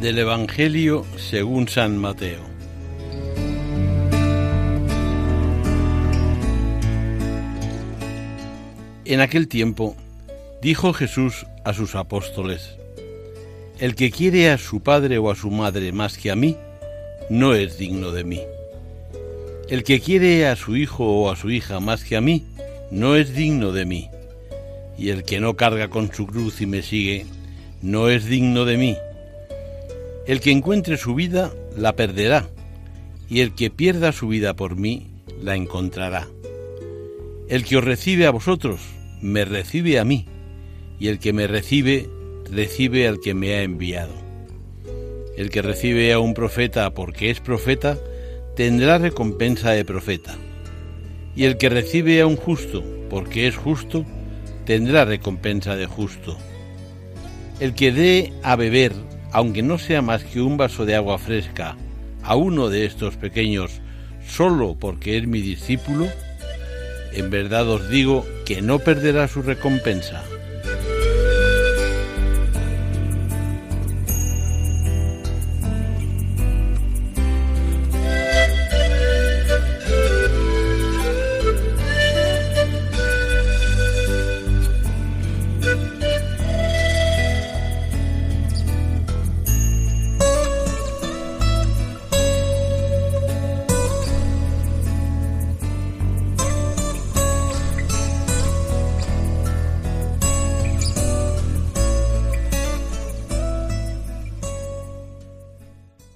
Del Evangelio según San Mateo. En aquel tiempo dijo Jesús a sus apóstoles, El que quiere a su padre o a su madre más que a mí, no es digno de mí. El que quiere a su hijo o a su hija más que a mí, no es digno de mí. Y el que no carga con su cruz y me sigue, no es digno de mí. El que encuentre su vida la perderá, y el que pierda su vida por mí la encontrará. El que os recibe a vosotros, me recibe a mí, y el que me recibe, recibe al que me ha enviado. El que recibe a un profeta porque es profeta, tendrá recompensa de profeta. Y el que recibe a un justo porque es justo, tendrá recompensa de justo. El que dé a beber aunque no sea más que un vaso de agua fresca, a uno de estos pequeños solo porque es mi discípulo, en verdad os digo que no perderá su recompensa.